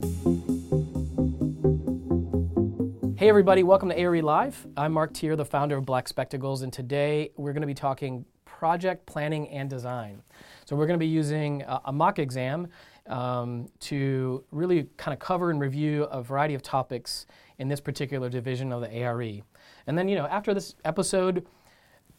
Hey, everybody, welcome to ARE Live. I'm Marc Teer, the founder of Black Spectacles, and today we're going to be talking project planning and design. So, we're going to be using a, mock exam um, to really kind of cover and review a variety of topics in this particular division of the ARE. And then, you know, after this episode,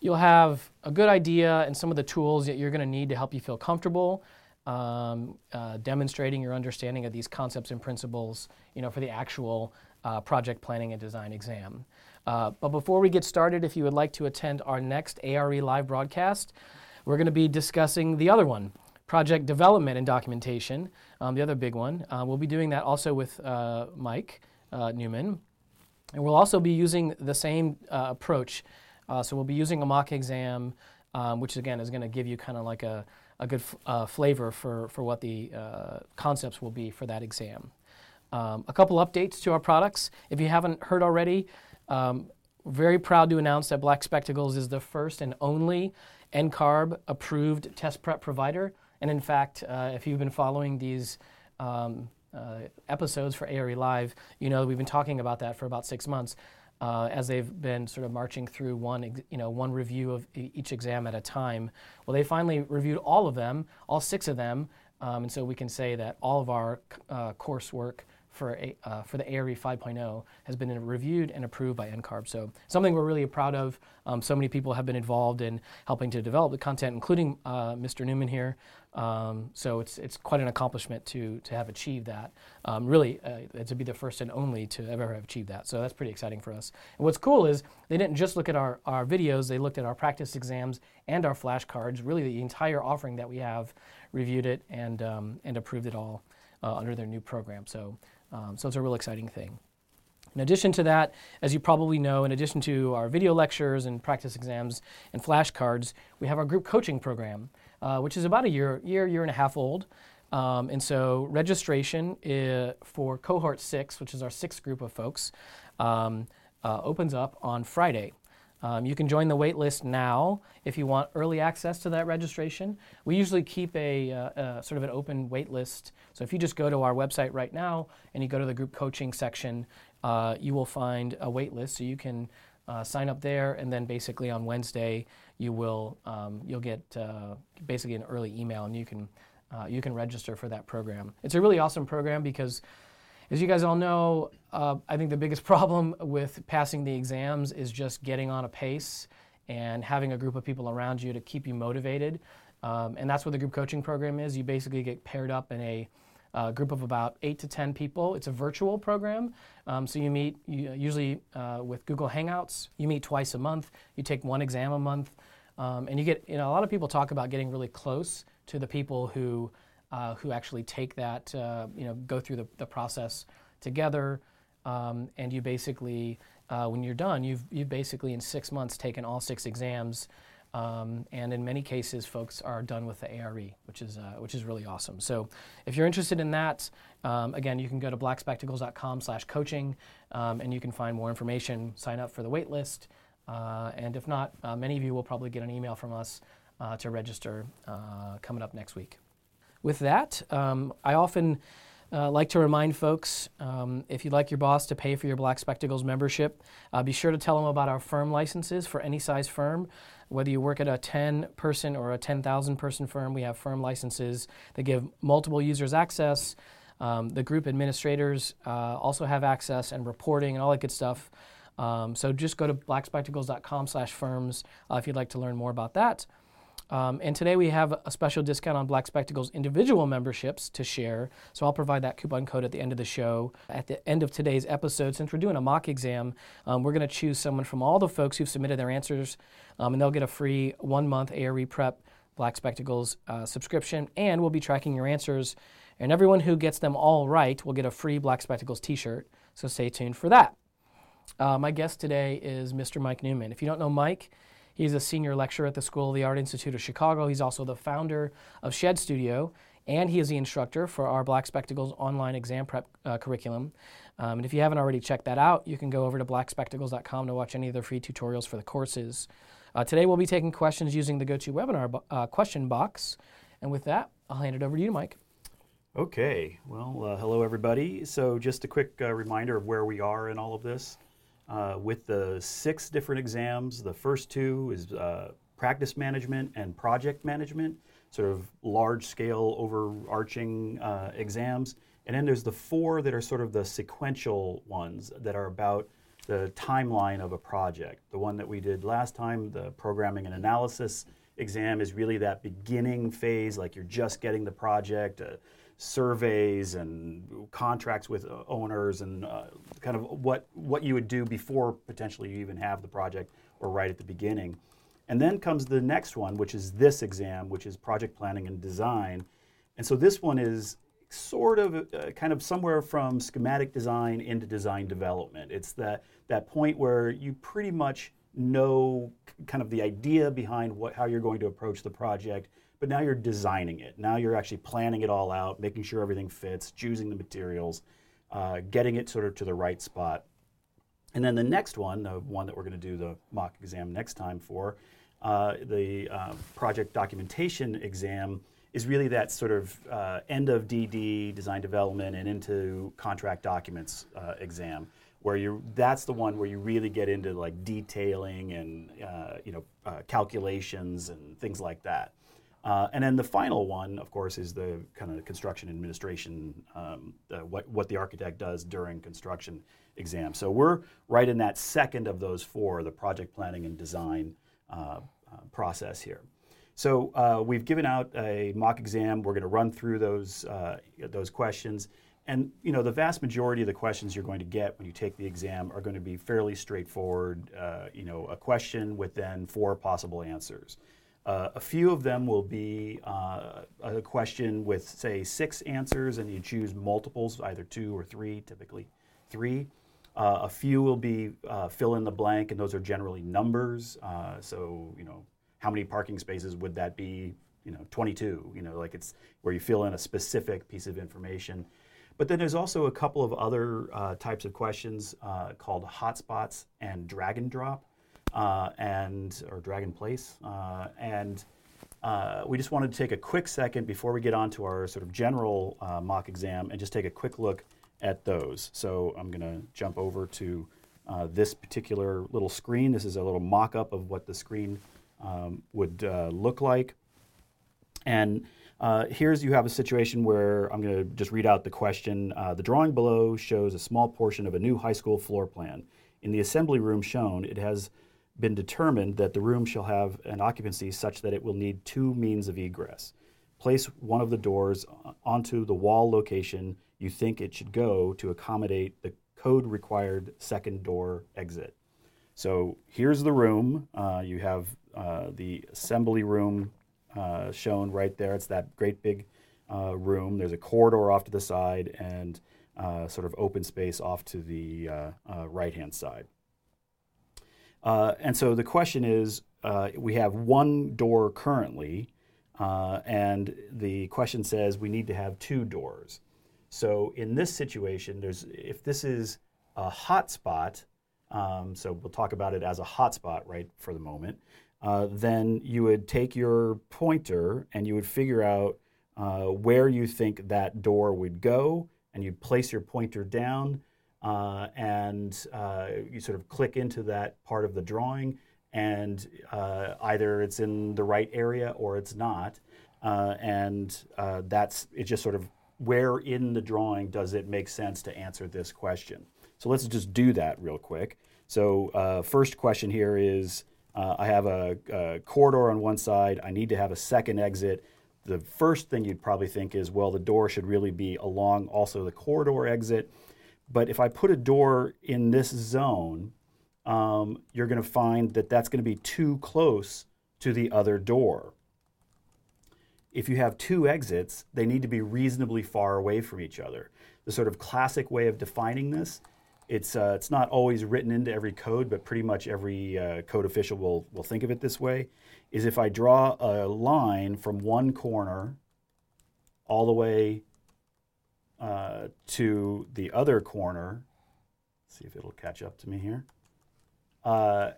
you'll have a good idea and some of the tools that you're going to need to help you feel comfortable um, uh, demonstrating your understanding of these concepts and principles, you know, for the actual uh, project planning and design exam. Uh, but before we get started, if you would like to attend our next ARE live broadcast, we're going to be discussing the other one, project development and documentation, um, the other big one. Uh, we'll be doing that also with uh, Mike uh, Newman. And we'll also be using the same approach. so we'll be using a mock exam, um, which again is going to give you kind of like a, a good uh, flavor for, for what the uh, concepts will be for that exam. Um, a couple updates to our products. If you haven't heard already, um, very proud to announce that Black Spectacles is the first and only NCARB approved test prep provider. And in fact, uh, if you've been following these um, uh, episodes for ARE Live, you know we've been talking about that for about six months. Uh, as they've been sort of marching through one, you know, one review of each exam at a time. Well, they finally reviewed all of them, all six of them, um, and so we can say that all of our uh, coursework for, a, uh, for the ARE 5.0 has been reviewed and approved by NCARB. So something we're really proud of. Um, so many people have been involved in helping to develop the content, including uh, Mr. Newman here. Um, so it's, it's quite an accomplishment to, to have achieved that. Um, really, uh, to be the first and only to ever have achieved that. So that's pretty exciting for us. And what's cool is they didn't just look at our, our videos, they looked at our practice exams and our flashcards, really the entire offering that we have, reviewed it and, um, and approved it all uh, under their new program. So um, so it's a real exciting thing. In addition to that, as you probably know, in addition to our video lectures and practice exams and flashcards, we have our group coaching program, uh, which is about a year, year, year and a half old. Um, and so registration for cohort six, which is our sixth group of folks, um, uh, opens up on Friday. Um, you can join the waitlist now if you want early access to that registration. We usually keep a, uh, sort of an open waitlist. So if you just go to our website right now and you go to the group coaching section, uh, you will find a waitlist. So you can uh, sign up there, and then basically on Wednesday you will um, you'll get uh, basically an early email, and you can uh, you can register for that program. It's a really awesome program because as you guys all know, uh, I think the biggest problem with passing the exams is just getting on a pace and having a group of people around you to keep you motivated. Um, and that's what the group coaching program is. You basically get paired up in a uh, group of about eight to 10 people. It's a virtual program. Um, so you meet you, usually uh, with Google Hangouts. You meet twice a month. You take one exam a month. Um, and you get, you know, a lot of people talk about getting really close to the people who uh, who actually take that, uh, you know, go through the, the process together. Um, and you basically, uh, when you're done, you've, you've basically in six months taken all six exams. Um, and in many cases, folks are done with the ARE, which is, uh, which is really awesome. So if you're interested in that, um, again, you can go to blackspectacles.com slash coaching, um, and you can find more information, sign up for the wait list. Uh, and if not, uh, many of you will probably get an email from us to register coming up next week with that. Um, I often uh, like to remind folks um, if you'd like your boss to pay for your Black Spectacles membership, uh, be sure to tell them about our firm licenses for any size firm. Whether you work at a 10 person or a 10,000 person firm, we have firm licenses that give multiple users access. Um, the group administrators uh, also have access and reporting and all that good stuff. Um, so just go to blackspectacles.com slash firms uh, if you'd like to learn more about that. Um, and today we have a special discount on Black Spectacles individual memberships to share. So I'll provide that coupon code at the end of the show. At the end of today's episode, since we're doing a mock exam, um, we're going to choose someone from all the folks who've submitted their answers, um, and they'll get a free one month ARE Prep Black Spectacles uh, subscription, and we'll be tracking your answers. And everyone who gets them all right will get a free Black Spectacles t shirt. So stay tuned for that. Uh, my guest today is Mr. Mike Newman. If you don't know Mike, He's a senior lecturer at the School of the Art Institute of Chicago. He's also the founder of Shed Studio, and he is the instructor for our Black Spectacles online exam prep uh, curriculum. Um, and if you haven't already checked that out, you can go over to blackspectacles.com to watch any of the free tutorials for the courses. Uh, today we'll be taking questions using the GoToWebinar uh, question box. And with that, I'll hand it over to you, Mike. Okay, well, uh, hello everybody. So, just a quick uh, reminder of where we are in all of this. Uh, with the six different exams, the first two is uh, practice management and project management, sort of large scale, overarching uh, exams. And then there's the four that are sort of the sequential ones that are about the timeline of a project. The one that we did last time, the programming and analysis exam, is really that beginning phase, like you're just getting the project, uh, surveys and contracts with uh, owners, and uh, kind of what, what you would do before potentially you even have the project or right at the beginning. And then comes the next one, which is this exam, which is project planning and design. And so this one is sort of uh, kind of somewhere from schematic design into design development. It's that, that point where you pretty much know kind of the idea behind what, how you're going to approach the project, but now you're designing it. Now you're actually planning it all out, making sure everything fits, choosing the materials, uh, getting it sort of to the right spot. And then the next one, the one that we're going to do the mock exam next time for, uh, the uh, project documentation exam is really that sort of uh, end of DD, design development, and into contract documents uh, exam, where you that's the one where you really get into like detailing and uh, you know calculations and things like that. Uh, and then the final one, of course, is the kind of construction administration, um, what, what the architect does during construction exam. So we're right in that second of those four, the project planning and design uh, process here. So uh, we've given out a mock exam. We're going to run through those uh, those questions, and you know the vast majority of the questions you're going to get when you take the exam are going to be fairly straightforward. Uh, you know, a question with then four possible answers. Uh, a few of them will be uh, a question with say six answers, and you choose multiples, either two or three, typically three. Uh, a few will be fill in the blank, and those are generally numbers. so you know how many parking spaces would that be? You know, 22. You know, like it's where you fill in a specific piece of information. But then there's also a couple of other uh, types of questions uh, called hotspots and drag and drop, uh, and or drag and place, uh, and uh, we just wanted to take a quick second before we get on to our sort of general uh, mock exam and just take a quick look at those. So I'm going to jump over to this particular little screen. This is a little mock-up of what the screen um, would uh, look like. And uh, here's you have a situation where I'm going to just read out the question. Uh, the drawing below shows a small portion of a new high school floor plan. In the assembly room shown, it has been determined that the room shall have an occupancy such that it will need two means of egress. Place one of the doors onto the wall location you think it should go to accommodate the code required second door exit. So here's the room. Uh, you have uh, the assembly room uh, shown right there. It's that great big uh, room. There's a corridor off to the side and uh, sort of open space off to the right hand side. And so the question is we have one door currently, and the question says we need to have two doors. So in this situation, there's if this is a hotspot, um, so we'll talk about it as a hotspot right for the moment. Uh, then you would take your pointer and you would figure out uh, where you think that door would go, and you'd place your pointer down, uh, and uh, you sort of click into that part of the drawing, and uh, either it's in the right area or it's not, and that's it's just sort of where in the drawing does it make sense to answer this question. So let's just do that real quick. So first question here is. Uh, I have a, a, corridor on one side. I need to have a second exit. The first thing you'd probably think is, well, the door should really be along also the corridor exit. But if I put a door in this zone, um, you're going to find that that's going to be too close to the other door. If you have two exits, they need to be reasonably far away from each other. The sort of classic way of defining this it's, uh, it's not always written into every code, but pretty much every uh, code official will, will think of it this way, is if I draw a line from one corner all the way uh, to the other corner, Let's see if it'll catch up to me here, uh,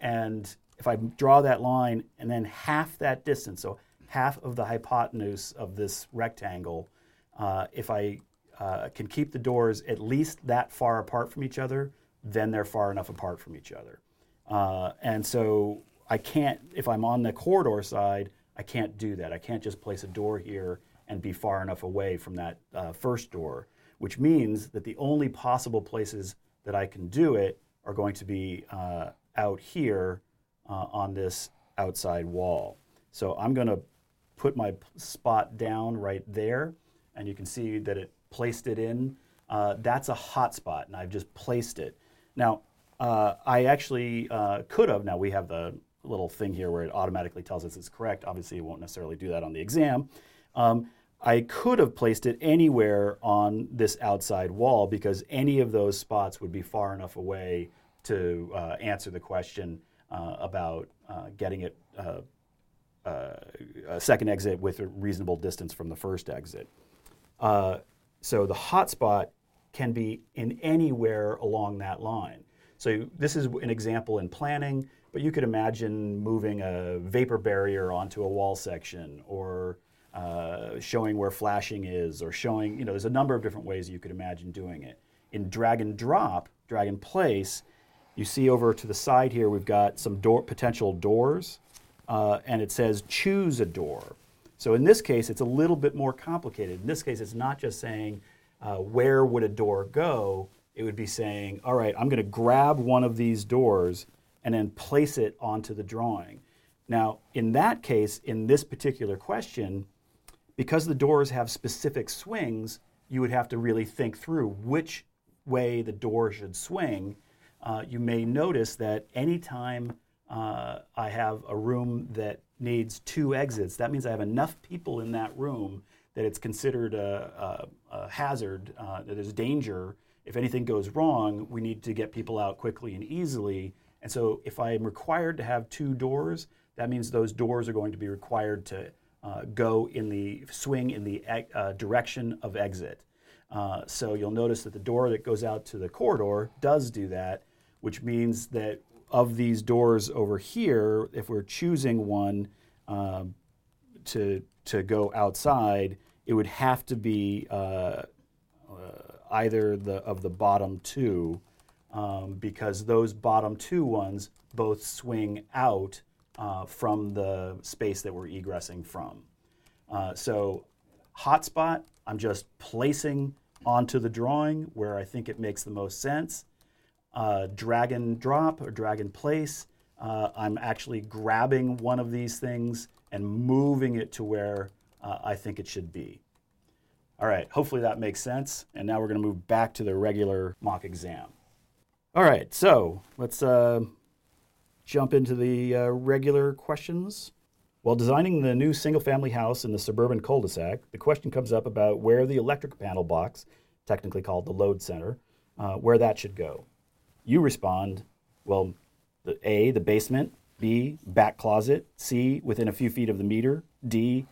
and if I draw that line and then half that distance, so half of the hypotenuse of this rectangle, uh, if I uh, can keep the doors at least that far apart from each other, then they're far enough apart from each other. Uh, and so I can't, if I'm on the corridor side, I can't do that. I can't just place a door here and be far enough away from that uh, first door, which means that the only possible places that I can do it are going to be uh, out here uh, on this outside wall. So I'm going to put my spot down right there, and you can see that it placed it in. Uh, that's a hot spot, and I've just placed it. Now, uh, I actually uh, could have, now we have the little thing here where it automatically tells us it's correct. Obviously, it won't necessarily do that on the exam. Um, I could have placed it anywhere on this outside wall because any of those spots would be far enough away to uh, answer the question uh, about uh, getting it uh, uh, a second exit with a reasonable distance from the first exit. Uh, so the hotspot can be in anywhere along that line. So this is an example in planning, but you could imagine moving a vapor barrier onto a wall section or uh, showing where flashing is or showing, you know, there's a number of different ways you could imagine doing it. In drag and drop, drag and place, you see over to the side here, we've got some door, potential doors, uh, and it says choose a door. So in this case, it's a little bit more complicated. In this case, it's not just saying uh, where would a door go, it would be saying, all right, I'm going to grab one of these doors and then place it onto the drawing. Now, in that case, in this particular question, because the doors have specific swings, you would have to really think through which way the door should swing. Uh, you may notice that anytime uh, I have a room that needs two exits, that means I have enough people in that room that it's considered a, a, a hazard, uh, that there's danger. If anything goes wrong, we need to get people out quickly and easily. And so if I am required to have two doors, that means those doors are going to be required to uh, go in the swing in the uh, direction of exit. Uh, so you'll notice that the door that goes out to the corridor does do that, which means that of these doors over here, if we're choosing one um, to to go outside, it would have to be uh, uh, either the of the bottom two, um, because those bottom two ones both swing out uh, from the space that we're egressing from. Uh, so hotspot, I'm just placing onto the drawing where I think it makes the most sense. Uh, drag and drop or drag and place, uh, I'm actually grabbing one of these things and moving it to where uh, I think it should be. All right, hopefully that makes sense. And now we're going to move back to the regular mock exam. All right, so let's jump into the uh, regular questions. While designing the new single family house in the suburban cul de sac, the question comes up about where the electric panel box, technically called the load center, uh, where that should go. You respond, well, the A, the basement, B, back closet, C, within a few feet of the meter, D,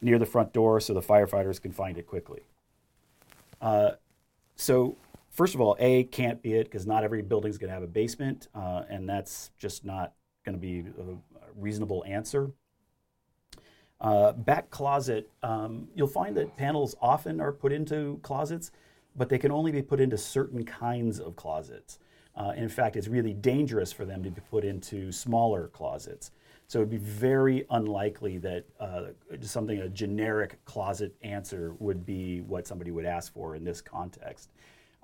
near the front door so the firefighters can find it quickly. Uh, so first of all, A can't be it because not every building is going to have a basement, uh, and that's just not going to be a reasonable answer. Uh, back closet, um, you'll find that panels often are put into closets, but they can only be put into certain kinds of closets. Uh, in fact, it's really dangerous for them to be put into smaller closets. So it'd be very unlikely that uh, something, a generic closet answer, would be what somebody would ask for in this context.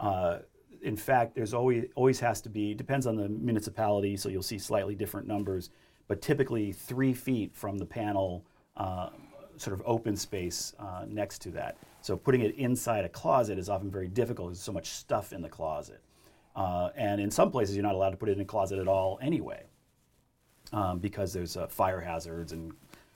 Uh, in fact, there's always always has to be depends on the municipality, so you'll see slightly different numbers, but typically three feet from the panel, uh, sort of open space uh, next to that. So putting it inside a closet is often very difficult. There's so much stuff in the closet, uh, and in some places you're not allowed to put it in a closet at all anyway, um, because there's uh, fire hazards and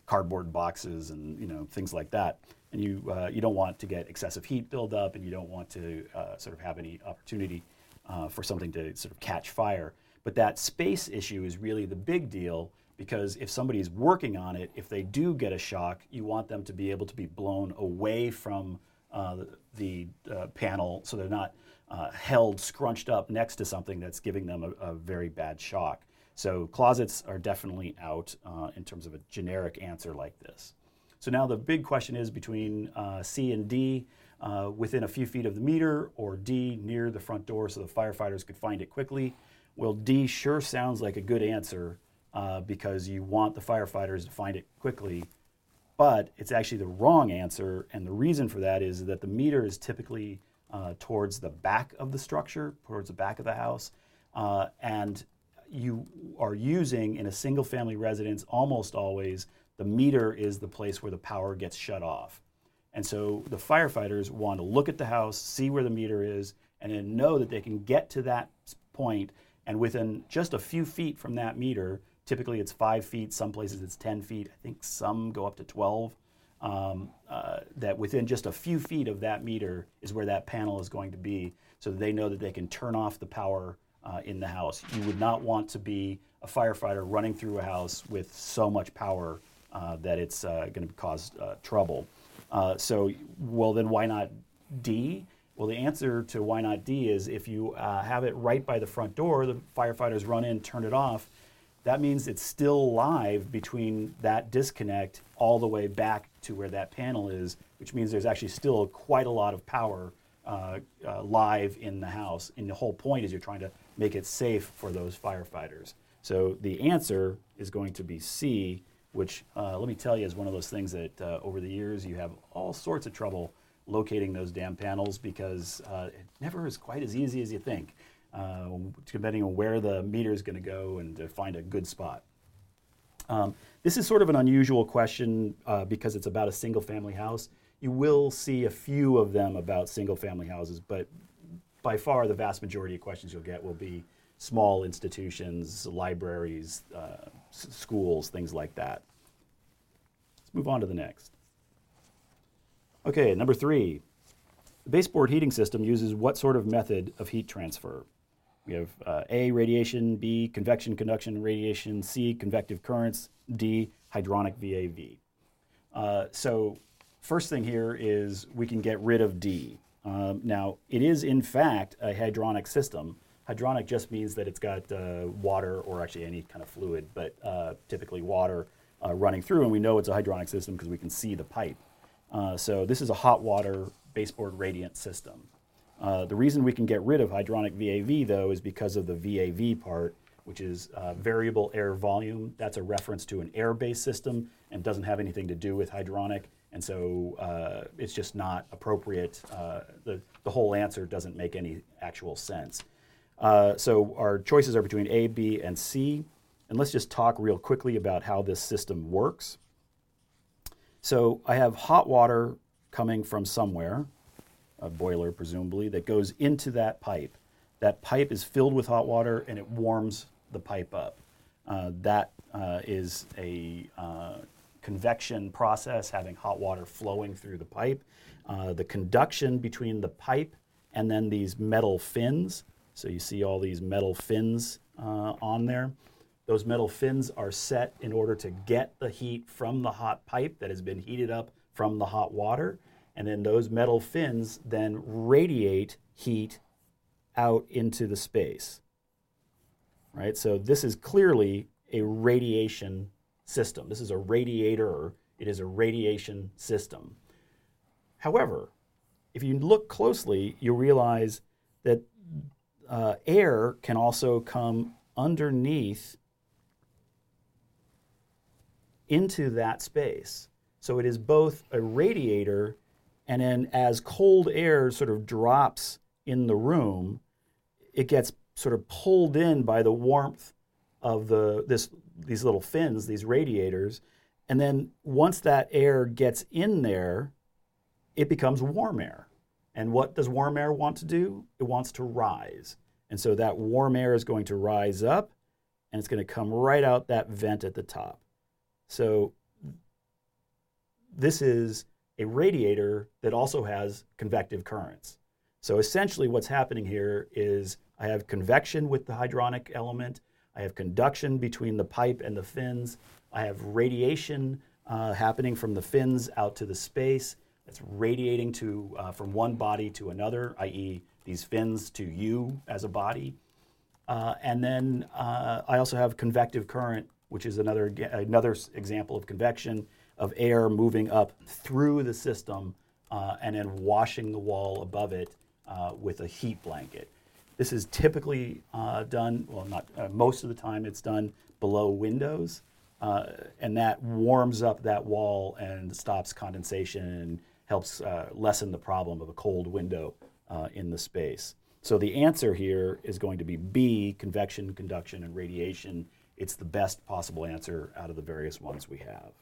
cardboard boxes and you know things like that and you uh, you don't want to get excessive heat buildup, and you don't want to uh, sort of have any opportunity uh, for something to sort of catch fire. But that space issue is really the big deal because if somebody is working on it, if they do get a shock, you want them to be able to be blown away from uh, the, uh, panel so they're not uh, held scrunched up next to something that's giving them a, a very bad shock. So closets are definitely out in terms of a generic answer like this. So now the big question is between uh, C and D. uh, within a few feet of the meter, or D, near the front door so the firefighters could find it quickly. Well, D sure sounds like a good answer uh, because you want the firefighters to find it quickly, but it's actually the wrong answer. And the reason for that is that the meter is typically uh, towards the back of the structure, towards the back of the house. Uh, and you are using in a single family residence almost always the meter is the place where the power gets shut off. And so the firefighters want to look at the house, see where the meter is, and then know that they can get to that point and within just a few feet from that meter, typically it's five feet, some places it's 10 feet, I think some go up to 12. Um, uh, that within just a few feet of that meter is where that panel is going to be, so that they know that they can turn off the power uh, in the house. You would not want to be a firefighter running through a house with so much power that it's uh, going to cause uh, trouble. Uh, so, well, then why not D? Well, the answer to why not D is if you have it right by the front door, the firefighters run in, turn it off that means it's still live between that disconnect all the way back to where that panel is, which means there's actually still quite a lot of power uh, uh, live in the house. And the whole point is you're trying to make it safe for those firefighters. So the answer is going to be C, which uh, let me tell you is one of those things that uh, over the years you have all sorts of trouble locating those damn panels because uh, it never is quite as easy as you think uh, depending on where the meter is going to go and to find a good spot. Um, this is sort of an unusual question uh, because it's about a single family house. You will see a few of them about single family houses, but by far the vast majority of questions you'll get will be small institutions, libraries, uh, schools, things like that. Let's move on to the next. Okay, number three. The baseboard heating system uses what sort of method of heat transfer? We have uh, A, radiation, B, convection, conduction, radiation, C, convective currents, D, hydronic VAV. Uh, so, first thing here is we can get rid of D. Um, now, it is in fact a hydronic system. Hydronic just means that it's got uh, water or actually any kind of fluid, but uh, typically water uh, running through, and we know it's a hydronic system because we can see the pipe. Uh, so, this is a hot water baseboard radiant system. Uh, the reason we can get rid of hydronic VAV, though, is because of the VAV part, which is uh, variable air volume. That's a reference to an air based system and doesn't have anything to do with hydronic. And so it's just not appropriate. The, the whole answer doesn't make any actual sense. Uh, so our choices are between A, B, and C. And let's just talk real quickly about how this system works. So I have hot water coming from somewhere a boiler presumably, that goes into that pipe. That pipe is filled with hot water and it warms the pipe up. Uh, that uh, is a uh, convection process, having hot water flowing through the pipe. Uh, the conduction between the pipe and then these metal fins. So you see all these metal fins uh, on there. Those metal fins are set in order to get the heat from the hot pipe that has been heated up from the hot water and then those metal fins then radiate heat out into the space. Right? So this is clearly a radiation system. This is a radiator, it is a radiation system. However, if you look closely, you realize that uh, air can also come underneath into that space. So it is both a radiator and then as cold air sort of drops in the room, it gets sort of pulled in by the warmth of the this these little fins, these radiators, and then once that air gets in there, it becomes warm air. And what does warm air want to do? It wants to rise. And so that warm air is going to rise up and it's going to come right out that vent at the top. So this is a radiator that also has convective currents. So essentially, what's happening here is I have convection with the hydronic element, I have conduction between the pipe and the fins, I have radiation uh, happening from the fins out to the space. It's radiating to uh, from one body to another, i.e., these fins to you as a body. Uh, and then uh, I also have convective current, which is another another example of convection of air moving up through the system uh, and then washing the wall above it uh, with a heat blanket. This is typically uh, done, well, not most of the time, it's done below windows, uh, and that warms up that wall and stops condensation and helps uh, lessen the problem of a cold window uh, in the space. So the answer here is going to be B, convection, conduction, and radiation. It's the best possible answer out of the various ones we have.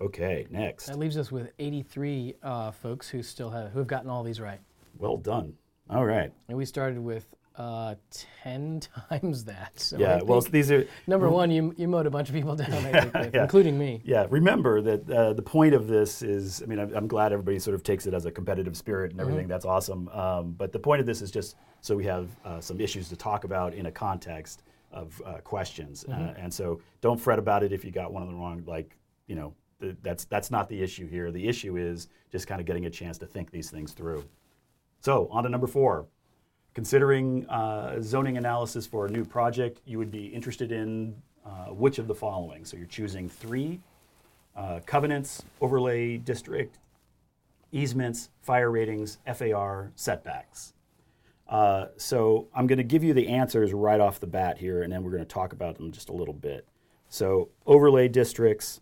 Okay, next. That leaves us with 83 uh, folks who still have who have gotten all these right. Well done. All right. And we started with uh, 10 times that. So Yeah, well, these are number one, you, you mowed a bunch of people down, I think, yeah. including me. Yeah, remember that uh, the point of this is, I mean, I'm, I'm glad everybody sort of takes it as a competitive spirit and everything. That's awesome. Um, but the point of this is just so we have uh, some issues to talk about in a context of uh, questions. Uh, and so don't fret about it if you got one of the wrong. Like, you know, th- that's, that's not the issue here. The issue is just kind of getting a chance to think these things through. So, on to number four. Considering uh, zoning analysis for a new project, you would be interested in uh, which of the following? So, you're choosing three uh, covenants, overlay district, easements, fire ratings, FAR, setbacks. Uh, so, I'm going to give you the answers right off the bat here, and then we're going to talk about them just a little bit. So, overlay districts,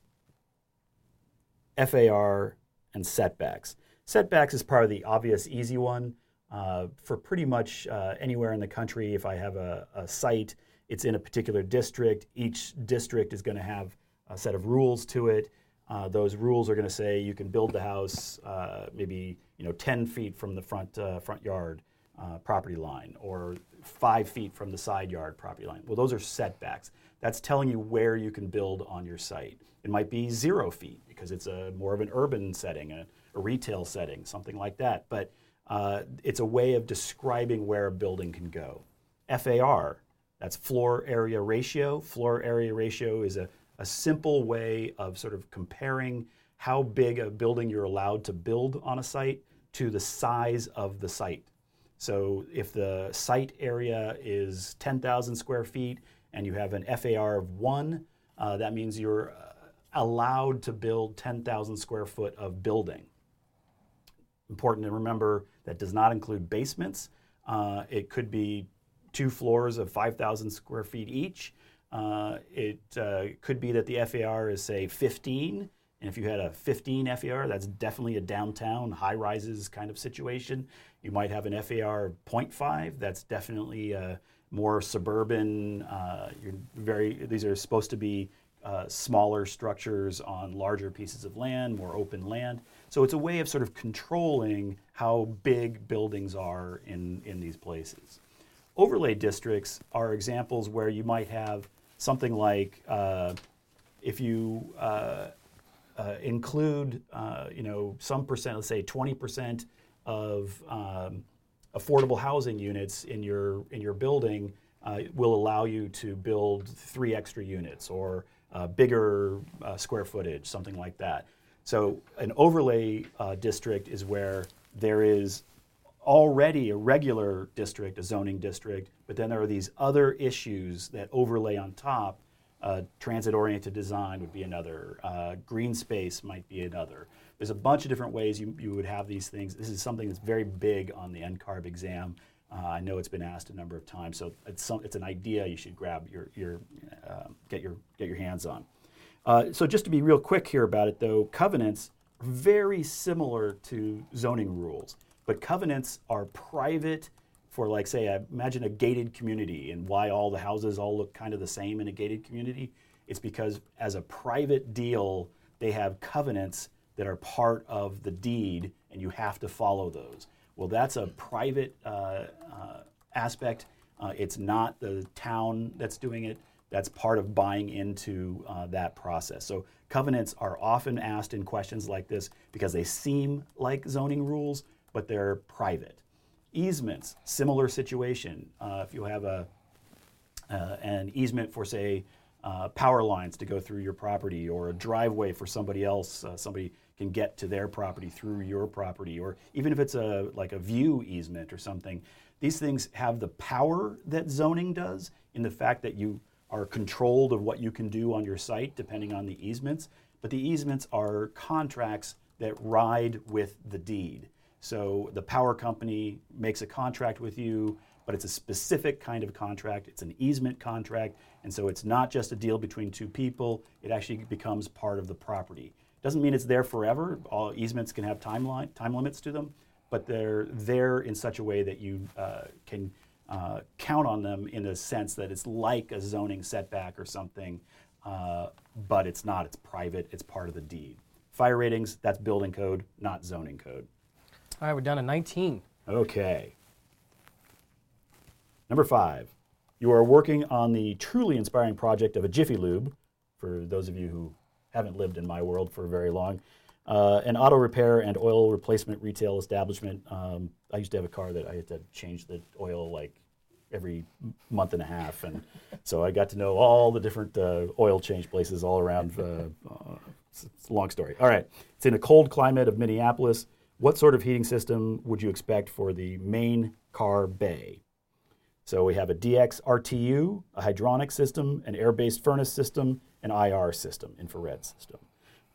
FAR, and setbacks. Setbacks is probably the obvious, easy one. Uh, for pretty much uh, anywhere in the country, if I have a, a site, it's in a particular district. Each district is going to have a set of rules to it. Uh, those rules are going to say you can build the house uh, maybe you know 10 feet from the front uh, front yard uh, property line, or five feet from the side yard property line. Well, those are setbacks. That's telling you where you can build on your site. It might be zero feet because it's a more of an urban setting, a, a retail setting, something like that. But uh, it's a way of describing where a building can go. FAR, that's floor area ratio. Floor area ratio is a, a simple way of sort of comparing how big a building you're allowed to build on a site to the size of the site. So if the site area is 10,000 square feet and you have an FAR of one, uh, that means you're uh, allowed to build 10,000 square foot of building. Important to remember that does not include basements. Uh, it could be two floors of 5,000 square feet each. Uh, it uh, could be that the FAR is, say, 15. And if you had a 15 FAR, that's definitely a downtown high rises kind of situation. You might have an FAR of 0.5. That's definitely a more suburban. Uh, you're very. These are supposed to be uh, smaller structures on larger pieces of land, more open land. So it's a way of sort of controlling how big buildings are in, in these places. Overlay districts are examples where you might have something like uh, if you uh, uh, include, uh, you know, some percent, let's say 20% of um, affordable housing units in your in your building uh, will allow you to build three extra units or uh, bigger square footage, something like that. So an overlay uh, district is where there is already a regular district, a zoning district, but then there are these other issues that overlay on top. Uh, transit-oriented design would be another. Uh, green space might be another. There's a bunch of different ways you, you would have these things. This is something that's very big on the NCARB exam. Uh, I know it's been asked a number of times, so it's, some, it's an idea you should grab your, your uh, get your get your hands on. Uh, so just to be real quick here about it, though, covenants very similar to zoning rules, but covenants are private. For like, say, I imagine a gated community, and why all the houses all look kind of the same in a gated community. It's because as a private deal, they have covenants that are part of the deed, and you have to follow those. Well, that's a private uh, uh, aspect. Uh, it's not the town that's doing it. That's part of buying into uh, that process. So, covenants are often asked in questions like this because they seem like zoning rules, but they're private. Easements, similar situation. Uh, if you have a, uh, an easement for, say, uh, power lines to go through your property or a driveway for somebody else, uh, somebody can get to their property through your property, or even if it's a like a view easement or something. These things have the power that zoning does in the fact that you are controlled of what you can do on your site depending on the easements. But the easements are contracts that ride with the deed. So the power company makes a contract with you, but it's a specific kind of contract. It's an easement contract, and so it's not just a deal between two people. It actually becomes part of the property. Doesn't mean it's there forever. All easements can have timeline time limits to them, but they're there in such a way that you uh, can uh, count on them in the sense that it's like a zoning setback or something, uh, but it's not. It's private. It's part of the deed. Fire ratings, that's building code, not zoning code. All right, we're down to 19. Okay. Number five, you are working on the truly inspiring project of a Jiffy Lube, for those of you who haven't lived in my world for very long, uh, an auto repair and oil replacement retail establishment. Um, I used to have a car that I had to change the oil like every month and a half, and so I got to know all the different uh, oil change places all around. Uh, it's, it's a long story. All right, it's in a cold climate of Minneapolis. What sort of heating system would you expect for the main car bay? So we have a DX RTU, a hydronic system, an air-based furnace system, an IR system, infrared system.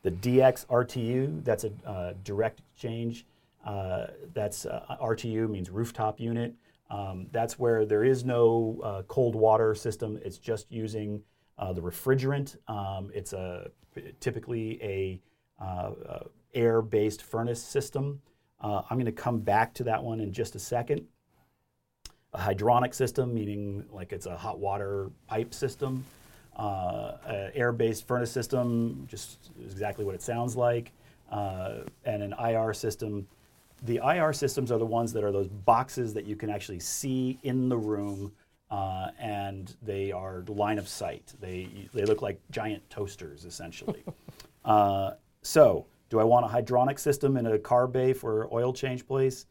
The DX RTU, that's a uh, direct exchange. Uh, that's uh, RTU means rooftop unit. Um, that's where there is no uh, cold water system. It's just using uh, the refrigerant. Um, it's a typically a uh, air-based furnace system. I'm going to come back to that one in just a second a hydronic system, meaning like it's a hot water pipe system, uh, air-based furnace system, just exactly what it sounds like, uh, and an IR system. The IR systems are the ones that are those boxes that you can actually see in the room, uh, and they are line of sight. They they look like giant toasters essentially. Uh, so, do I want a hydronic system in a car bay for oil change place?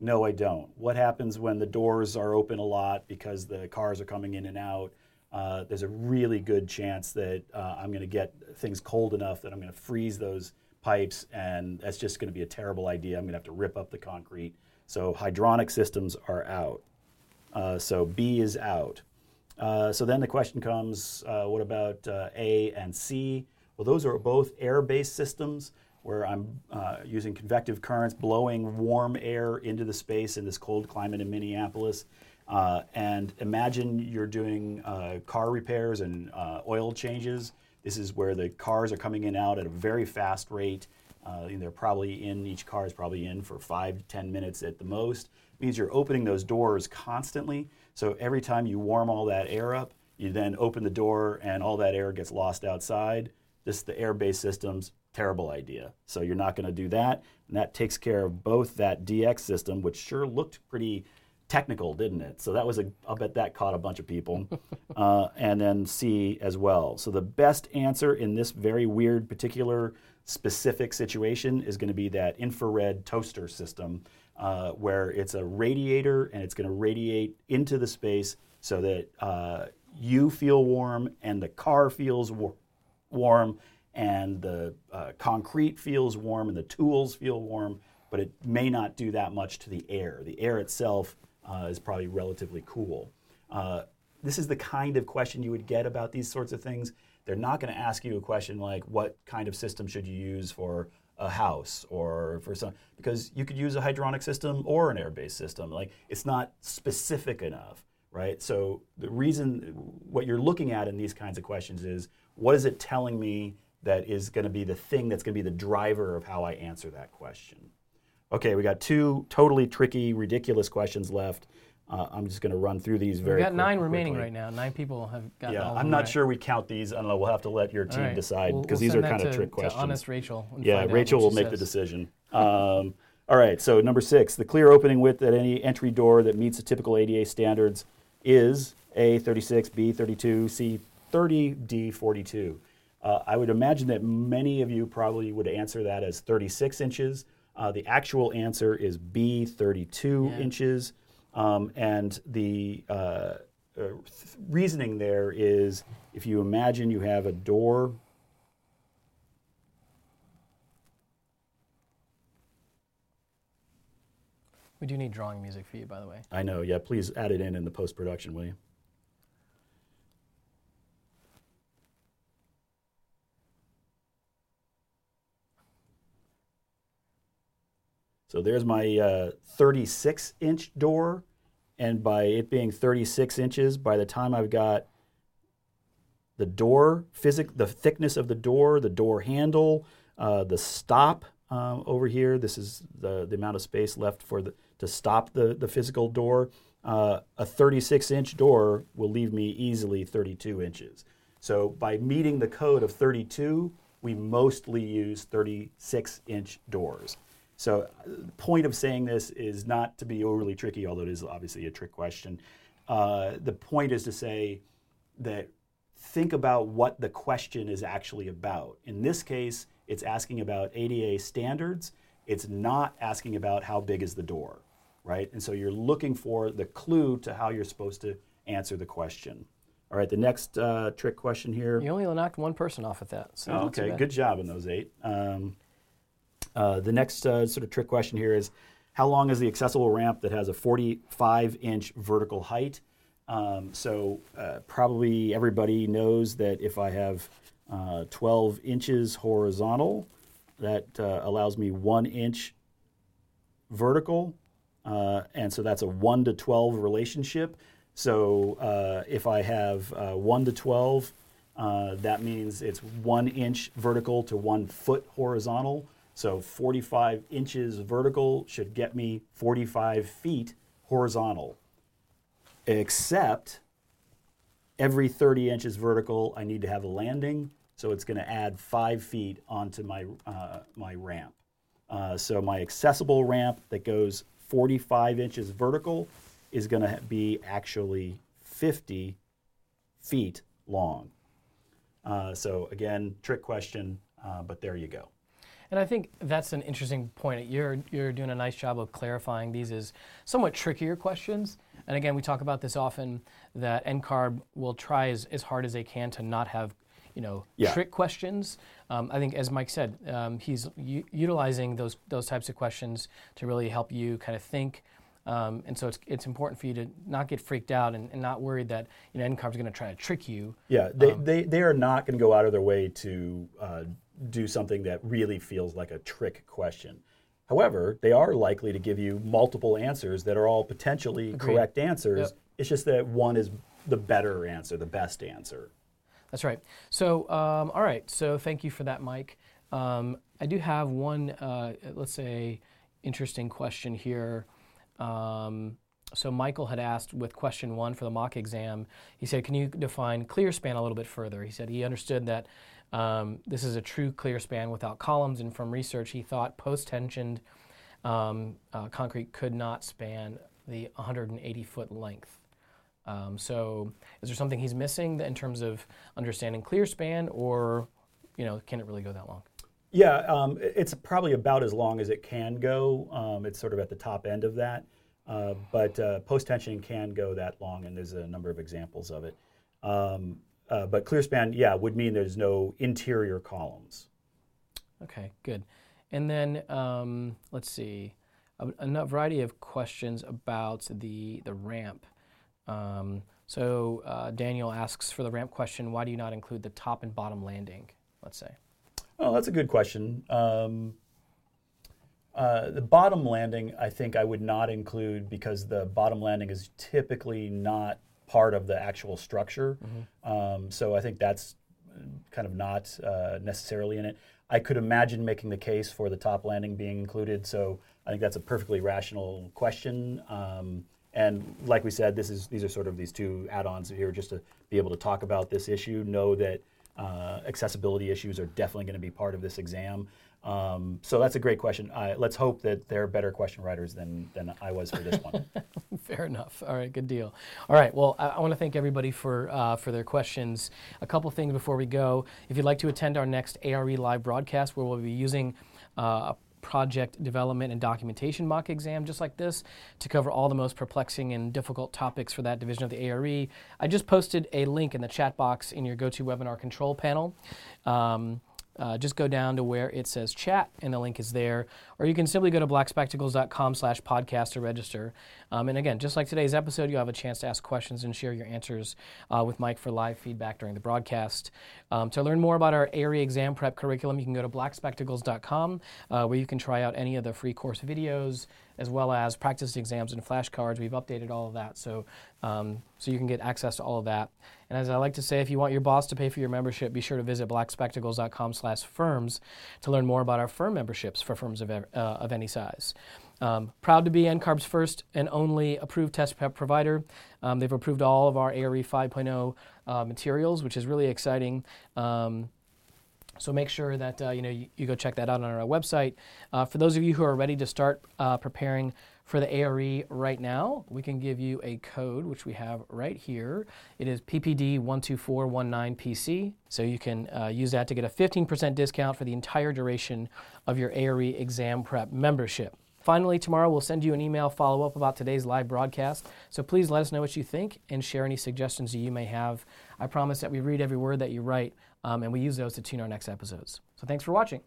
No, I don't. What happens when the doors are open a lot because the cars are coming in and out? Uh, there's a really good chance that uh, I'm going to get things cold enough that I'm going to freeze those pipes, and that's just going to be a terrible idea. I'm going to have to rip up the concrete. So hydronic systems are out. Uh, so B is out. Uh, so then the question comes, uh, what about uh, A and C? Well, those are both air-based systems where I'm uh, using convective currents blowing warm air into the space in this cold climate in Minneapolis. Uh, and imagine you're doing uh, car repairs and uh, oil changes. This is where the cars are coming in out at a very fast rate. Uh, they're probably in, each car is probably in for five to 10 minutes at the most. It means you're opening those doors constantly. So every time you warm all that air up, you then open the door and all that air gets lost outside. This the air-based systems terrible idea. So you're not going to do that. And that takes care of both that DX system, which sure looked pretty technical, didn't it? So that was a, I'll bet that caught a bunch of people. uh, and then C as well. So the best answer in this very weird, particular, specific situation is going to be that infrared toaster system, uh, where it's a radiator and it's going to radiate into the space so that uh, you feel warm and the car feels war- warm and the uh, concrete feels warm and the tools feel warm, but it may not do that much to the air. The air itself uh, is probably relatively cool. Uh, this is the kind of question you would get about these sorts of things. They're not going to ask you a question like, what kind of system should you use for a house or for some, because you could use a hydronic system or an air based system. Like, it's not specific enough, right? So, the reason, what you're looking at in these kinds of questions is, what is it telling me that is going to be the thing that's going to be the driver of how I answer that question. Okay, we got two totally tricky, ridiculous questions left. Uh, I'm just going to run through these very. We've got quick, nine remaining quickly. right now. Nine people have got. Yeah, I'm not right. sure we count these. I don't know. We'll have to let your team right. decide because we'll, we'll these are kind to, of trick questions. honest Rachel. yeah, Rachel will make says. the decision. Um, all right. So number six, the clear opening width at any entry door that meets the typical ADA standards is A 36, B 32, C 30, D 42. Uh, I would imagine that many of you probably would answer that as 36 inches. Uh, the actual answer is B, 32 yeah. inches. Um, and the uh, uh, th- reasoning there is if you imagine you have a door. We do need drawing music for you, by the way. I know, yeah. Please add it in in the post production, will you? So there's my uh, 36 inch door, and by it being 36 inches, by the time I've got the door, physic, the thickness of the door, the door handle, uh, the stop um, over here. This is the, the amount of space left for the to stop the, the physical door. Uh, a 36 inch door will leave me easily 32 inches. So by meeting the code of 32, we mostly use 36 inch doors. So the point of saying this is not to be overly tricky, although it is obviously a trick question. Uh, the point is to say that think about what the question is actually about. In this case, it's asking about ADA standards. It's not asking about how big is the door, right? And so you're looking for the clue to how you're supposed to answer the question. All right, the next uh, trick question here. You only knocked one person off at that. So oh, okay, good job in those eight. Um, uh, the next uh, sort of trick question here is how long is the accessible ramp that has a 45 inch vertical height? Um, so uh, probably everybody knows that if I have uh, 12 inches horizontal, that uh, allows me one inch vertical. And so that's a 1 to 12 relationship. So if I have uh, 1 to 12, that means it's one inch vertical to one foot horizontal. So 45 inches vertical should get me 45 feet horizontal except every 30 inches vertical, I need to have a landing. So it's going to add five feet onto my, uh, my ramp. Uh, so my accessible ramp that goes 45 inches vertical is going to be actually 50 feet long. Uh, so again, trick question, uh, but there you go. And I think that's an interesting point. You're, you're doing a nice job of clarifying these as somewhat trickier questions. And again, we talk about this often that NCARB will try as, as hard as they can to not have you know, yeah. trick questions. Um, I think, as Mike said, um, he's u- utilizing those those types of questions to really help you kind of think. Um, and so it's, it's important for you to not get freaked out and, and not worried that you know NCARB is going to try to trick you. Yeah, they, um, they, they are not going to go out of their way to uh, do something that really feels like a trick question. However, they are likely to give you multiple answers that are all potentially Agreed. correct answers. Yep. It's just that one is the better answer, the best answer. That's right. So, um, all right. So, thank you for that, Mike. Um, I do have one, uh, let's say, interesting question here. Um, so, Michael had asked with question one for the mock exam, he said, Can you define clear span a little bit further? He said he understood that um, this is a true clear span without columns, and from research, he thought post-tensioned um, uh, concrete could not span the 180 foot length. Um, so, is there something he's missing in terms of understanding clear span, or you know, can it really go that long? Yeah, um, it's probably about as long as it can go. Um, it's sort of at the top end of that. Uh, but uh, post tensioning can go that long, and there's a number of examples of it. Um, uh, but ClearSpan, yeah, would mean there's no interior columns. Okay, good. And then um, let's see, a, a, variety of questions about the the ramp. Um, so uh, Daniel asks for the ramp question: Why do you not include the top and bottom landing? Let's say. Oh, that's a good question. Um, uh, the bottom landing, I think I would not include because the bottom landing is typically not part of the actual structure. Mm-hmm. Um, so I think that's kind of not uh, necessarily in it. I could imagine making the case for the top landing being included. So I think that's a perfectly rational question. Um, and like we said, this is these are sort of these two add-ons here just to be able to talk about this issue. Know that uh, accessibility issues are definitely going to be part of this exam. Um, so that's a great question. Uh, let's hope that they're better question writers than, than I was for this one. Fair enough. All right, good deal. All right, well, I, I want to thank everybody for, uh, for their questions. A couple things before we go. If you'd like to attend our next ARE live broadcast, where we'll be using uh, a project development and documentation mock exam just like this to cover all the most perplexing and difficult topics for that division of the ARE. I just posted a link in the chat box in your GoToWebinar control panel. Um, uh, just go down to where it says chat, and the link is there. Or you can simply go to blackspectacles.com slash podcast to register. Um, and again, just like today's episode, you'll have a chance to ask questions and share your answers uh, with Mike for live feedback during the broadcast. Um, to learn more about our ARE exam prep curriculum, you can go to blackspectacles.com, uh, where you can try out any of the free course videos, as well as practice exams and flashcards. We've updated all of that, so um, so you can get access to all of that. And as I like to say, if you want your boss to pay for your membership, be sure to visit blackspectacles.com/firms to learn more about our firm memberships for firms of, uh, of any size. Um, proud to be NCARB's first and only approved test prep provider. Um, they've approved all of our ARE 5.0 uh, materials, which is really exciting. Um, so make sure that uh, you know you, you, go check that out on our website. Uh, for those of you who are ready to start uh, preparing for the ARE right now, we can give you a code which we have right here. It is PPD12419PC. So you can uh, use that to get a 15% discount for the entire duration of your ARE exam prep membership. Finally, tomorrow we'll send you an email follow up about today's live broadcast. So please let us know what you think and share any suggestions that you may have. I promise that we read every word that you write um, and we use those to tune our next episodes. So thanks for watching.